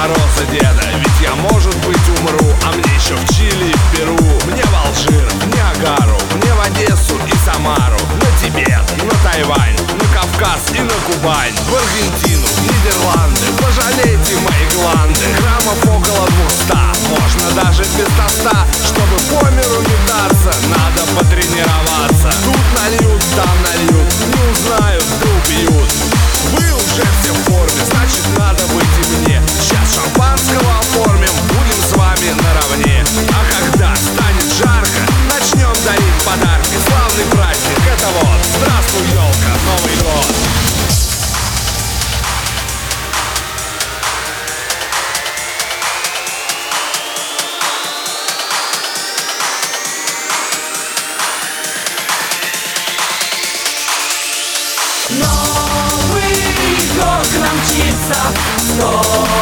Мороза деда. Ведь я, может быть, умру А мне еще в Чили, в Перу. Мне в Алжир, в Ниагару Мне в Одессу и Самару. На Тибет, на Тайвань На Кавказ и на Кубань. В Аргентину, в Нидерланды Пожалейте мои гланды. Граммов около двухста Можно даже без тоста. Чтобы по миру метаться Надо потренироваться. Тут нальют, там нальют. No.